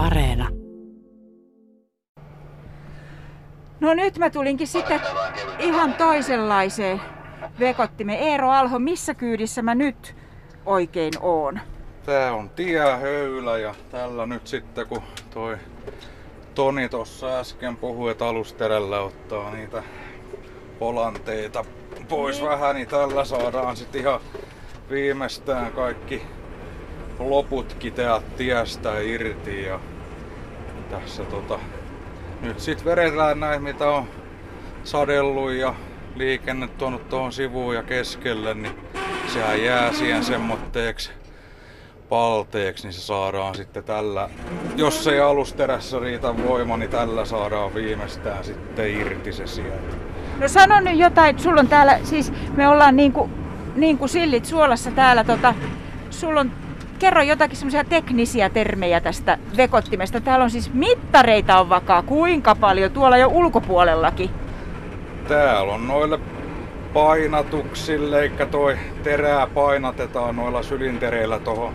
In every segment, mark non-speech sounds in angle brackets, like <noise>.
Areena. No nyt mä tulinkin sitten ihan toisenlaiseen vekottimeen. Eero Alho, missä kyydissä mä nyt oikein oon? Tää on tiehöylä ja tällä nyt sitten kun toi Toni tuossa äsken puhui, että alusterällä ottaa niitä polanteita pois niin. vähän, niin tällä saadaan sitten ihan viimeistään kaikki loput kiteat tiestä irti ja tässä tota, nyt sitten vedetään näin mitä on sadellut ja liikenne tuonut tuohon sivuun ja keskelle, niin sehän jää siihen semmoitteeksi palteeksi, niin se saadaan sitten tällä, jos ei alusterässä riitä voima, niin tällä saadaan viimeistään sitten irti se sieltä. No sano nyt jotain, sulla on täällä, siis me ollaan niinku, niinku sillit suolassa täällä, tota, sulla on kerro jotakin semmoisia teknisiä termejä tästä vekottimesta. Täällä on siis mittareita on vakaa. Kuinka paljon? Tuolla jo ulkopuolellakin. Täällä on noille painatuksille, eli toi terää painatetaan noilla sylintereillä tuohon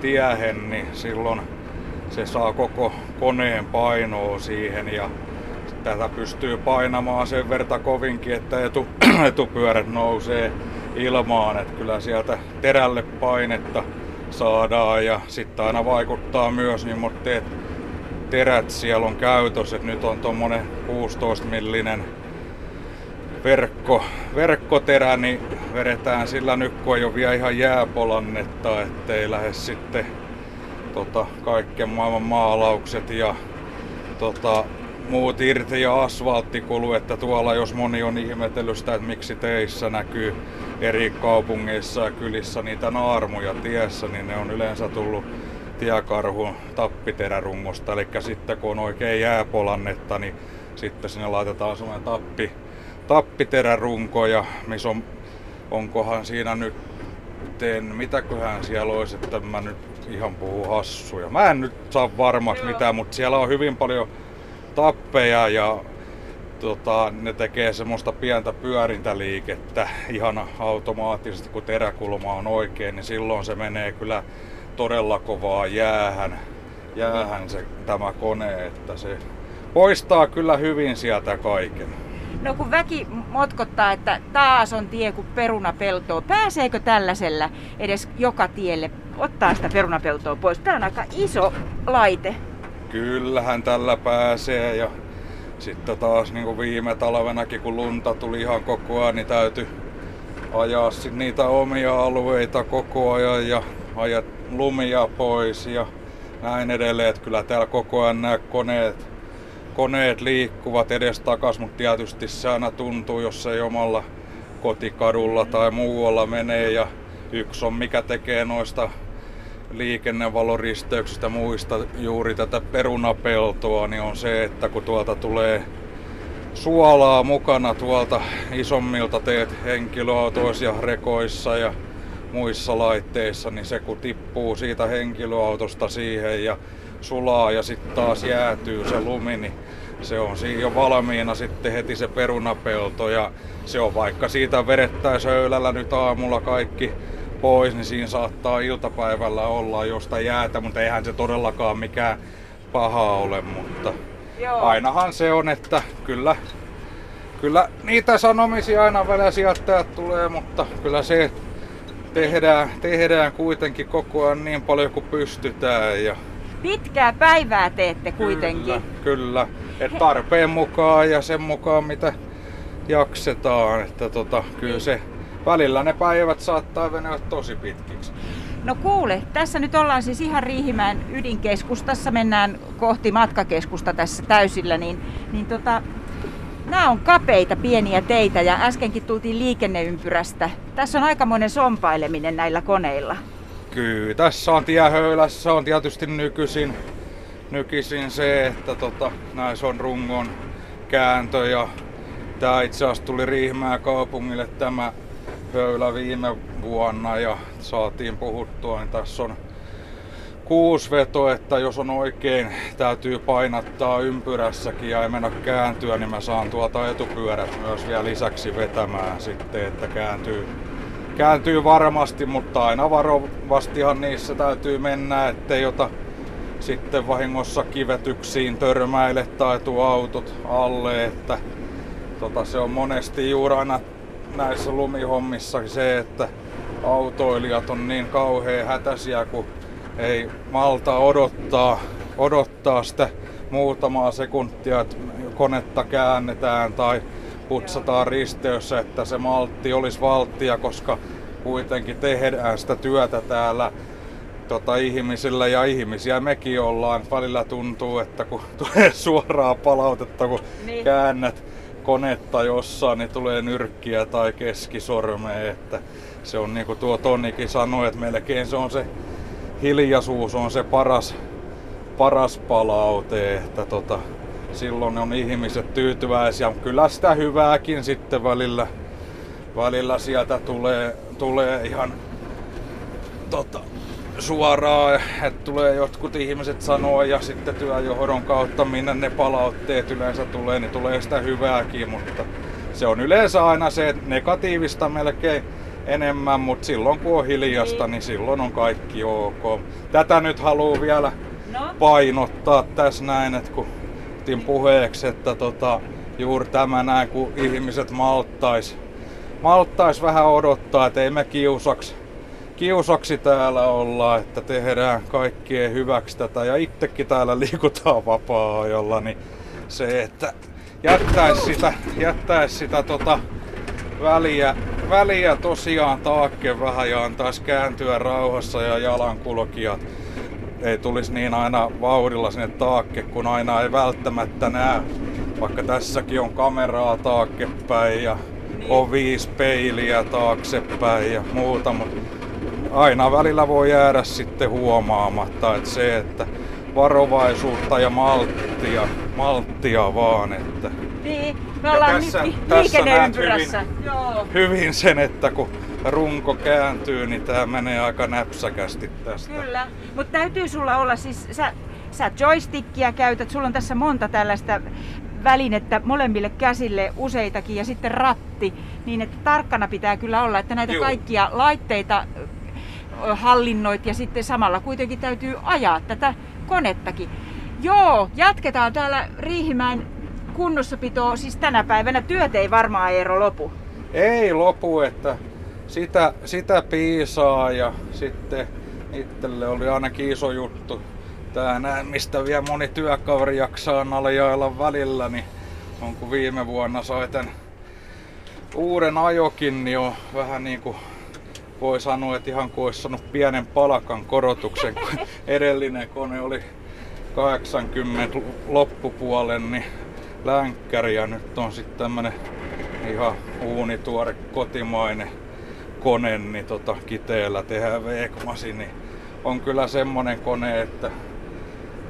tiehen, niin silloin se saa koko koneen painoa siihen ja tätä pystyy painamaan sen verta kovinkin, että etu, <clears throat> etupyörät nousee ilmaan, että kyllä sieltä terälle painetta saadaan ja sitten aina vaikuttaa myös niin teet terät siellä on käytössä, nyt on tuommoinen 16 millinen verkko, verkkoterä, niin vedetään sillä nyt kun ei ole vielä ihan jääpolannetta, ettei lähde sitten tota, kaikkien maailman maalaukset ja tota, muut irti ja asfalttikulu, että tuolla jos moni on ihmetellyt sitä, että miksi teissä näkyy eri kaupungeissa ja kylissä niitä naarmuja tiessä, niin ne on yleensä tullut tiekarhun tappiterärungosta. Eli sitten kun on oikein jääpolannetta, niin sitten sinne laitetaan semmoinen tappi, tappiterärunko ja missä on, onkohan siinä nyt teen, mitäköhän siellä olisi, että mä nyt ihan puhun hassuja. Mä en nyt saa varmaksi mitään, mutta siellä on hyvin paljon tappeja ja tota, ne tekee semmoista pientä pyörintäliikettä ihan automaattisesti, kun teräkulma on oikein, niin silloin se menee kyllä todella kovaa jäähän, jäähän se, tämä kone, että se poistaa kyllä hyvin sieltä kaiken. No kun väki motkottaa, että taas on tie kuin perunapeltoa, pääseekö tällaisella edes joka tielle ottaa sitä perunapeltoa pois? Tämä on aika iso laite. Kyllähän tällä pääsee ja sitten taas niin kuin viime talvenakin kun lunta tuli ihan koko ajan, niin täytyy ajaa sit niitä omia alueita koko ajan ja ajat lumia pois ja näin edelleen. Että kyllä täällä koko ajan nämä koneet, koneet liikkuvat edes takas, mutta tietysti se aina tuntuu, jos se ei omalla kotikadulla tai muualla menee. Ja yksi on mikä tekee noista liikennevaloristeyksistä muista juuri tätä perunapeltoa, niin on se, että kun tuolta tulee suolaa mukana tuolta isommilta teet henkilöautoissa ja rekoissa ja muissa laitteissa, niin se kun tippuu siitä henkilöautosta siihen ja sulaa ja sitten taas jäätyy se lumi, niin se on siinä jo valmiina sitten heti se perunapelto. Ja se on vaikka siitä vedettäisiin höylällä nyt aamulla kaikki pois, niin siinä saattaa iltapäivällä olla jostain jäätä, mutta eihän se todellakaan mikään paha ole, mutta Joo. ainahan se on, että kyllä, kyllä niitä sanomisia aina välillä sieltä tulee, mutta kyllä se tehdään, tehdään kuitenkin koko ajan niin paljon kuin pystytään. Ja Pitkää päivää teette kuitenkin. Kyllä, kyllä. Et tarpeen mukaan ja sen mukaan mitä jaksetaan. Että tota, kyllä se välillä ne päivät saattaa venyä tosi pitkiksi. No kuule, tässä nyt ollaan siis ihan Riihimäen ydinkeskustassa, mennään kohti matkakeskusta tässä täysillä, niin, niin tota, nämä on kapeita pieniä teitä ja äskenkin tultiin liikenneympyrästä. Tässä on aikamoinen sompaileminen näillä koneilla. Kyllä, tässä on tiehöylässä on tietysti nykyisin, nykyisin se, että tota, näissä on rungon kääntö ja tämä itse asiassa tuli Riihimäen kaupungille tämä höylä viime vuonna ja saatiin puhuttua, niin tässä on kuusi veto, että jos on oikein, täytyy painattaa ympyrässäkin ja ei mennä kääntyä, niin mä saan tuolta etupyörät myös vielä lisäksi vetämään sitten, että kääntyy, kääntyy varmasti, mutta aina varovastihan niissä täytyy mennä, ettei ota sitten vahingossa kivetyksiin törmäile tai autot alle, että tota, se on monesti juuri aina näissä lumihommissa se, että autoilijat on niin kauhean hätäisiä, kun ei malta odottaa, odottaa sitä muutamaa sekuntia, että konetta käännetään tai putsataan risteössä, että se maltti olisi valttia, koska kuitenkin tehdään sitä työtä täällä tota, ihmisillä ja ihmisiä mekin ollaan. Välillä tuntuu, että kun <laughs> tulee suoraa palautetta, kun niin. käännät konetta jossain, niin tulee nyrkkiä tai keskisormea. Että se on niin kuin tuo Tonikin sanoi, että melkein se on se hiljaisuus on se paras, paras palaute, että tota, silloin on ihmiset tyytyväisiä. Kyllä sitä hyvääkin sitten välillä, välillä sieltä tulee, tulee ihan tota, suoraan, että tulee jotkut ihmiset sanoa ja sitten työjohdon kautta, minne ne palautteet yleensä tulee, niin tulee sitä hyvääkin, mutta se on yleensä aina se negatiivista melkein enemmän, mutta silloin kun on hiljasta, niin silloin on kaikki ok. Tätä nyt haluan vielä no. painottaa tässä näin, että kun otin puheeksi, että tota, juuri tämä näin, kun ihmiset malttais, malttais vähän odottaa, että ei me kiusaksi kiusaksi täällä olla, että tehdään kaikkien hyväksi tätä ja itsekin täällä liikutaan vapaa-ajalla, niin se, että jättäisi sitä, jättäisi sitä tota väliä, väliä tosiaan taakke vähän ja antaisi kääntyä rauhassa ja jalankulkijat ei tulisi niin aina vauhdilla sinne taakke, kun aina ei välttämättä näe. Vaikka tässäkin on kameraa taakkepäin ja niin. on viisi peiliä taaksepäin ja muuta, mutta aina välillä voi jäädä sitten huomaamatta, että se, että varovaisuutta ja malttia, malttia vaan, että niin, me ollaan tässä, nyt liikenneympyrässä. Hyvin, Joo. hyvin sen, että kun runko kääntyy, niin tämä menee aika näpsäkästi tästä. Kyllä, mutta täytyy sulla olla siis, sä, sä joystickia käytät, sulla on tässä monta tällaista välinettä molemmille käsille useitakin ja sitten ratti, niin että tarkkana pitää kyllä olla, että näitä Juu. kaikkia laitteita hallinnoit ja sitten samalla kuitenkin täytyy ajaa tätä konettakin. Joo, jatketaan täällä Riihimäen kunnossapitoa. Siis tänä päivänä työt ei varmaan Eero lopu. Ei lopu, että sitä, sitä piisaa ja sitten itselle oli ainakin iso juttu. Näin, mistä vielä moni työkaveri jaksaa naljailla välillä, niin on kun viime vuonna sai tämän uuden ajokin, niin on vähän niin kuin voi sanoa, että ihan kuin olisi saanut pienen palakan korotuksen, kun edellinen kone oli 80 loppupuolen, niin länkkäri ja nyt on sitten tämmönen ihan uunituore kotimainen kone, niin tota, kiteellä tehdään Vekmasi, niin on kyllä semmonen kone, että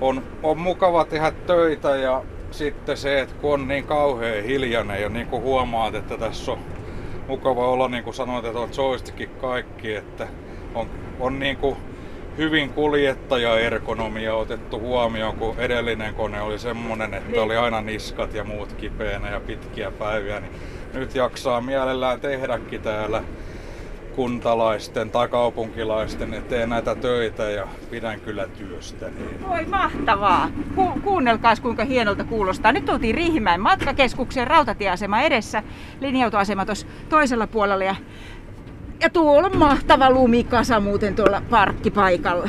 on, on mukava tehdä töitä ja sitten se, että kun on niin kauhean hiljainen ja niin kuin huomaat, että tässä on mukava olla, niin kuin sanoit, että on joystickin kaikki, että on, on niin kuin hyvin kuljettajaergonomia otettu huomioon, kun edellinen kone oli semmonen, että niin. oli aina niskat ja muut kipeänä ja pitkiä päiviä, niin nyt jaksaa mielellään tehdäkin täällä kuntalaisten tai kaupunkilaisten eteen näitä töitä ja pidän kyllä työstä. Niin. Voi mahtavaa! Ku- kuunnelkaas kuinka hienolta kuulostaa. Nyt tultiin Riihimäen matkakeskuksen rautatieasema edessä, linja-autoasema tuossa toisella puolella ja, ja tuolla on mahtava lumikasa muuten tuolla parkkipaikalla.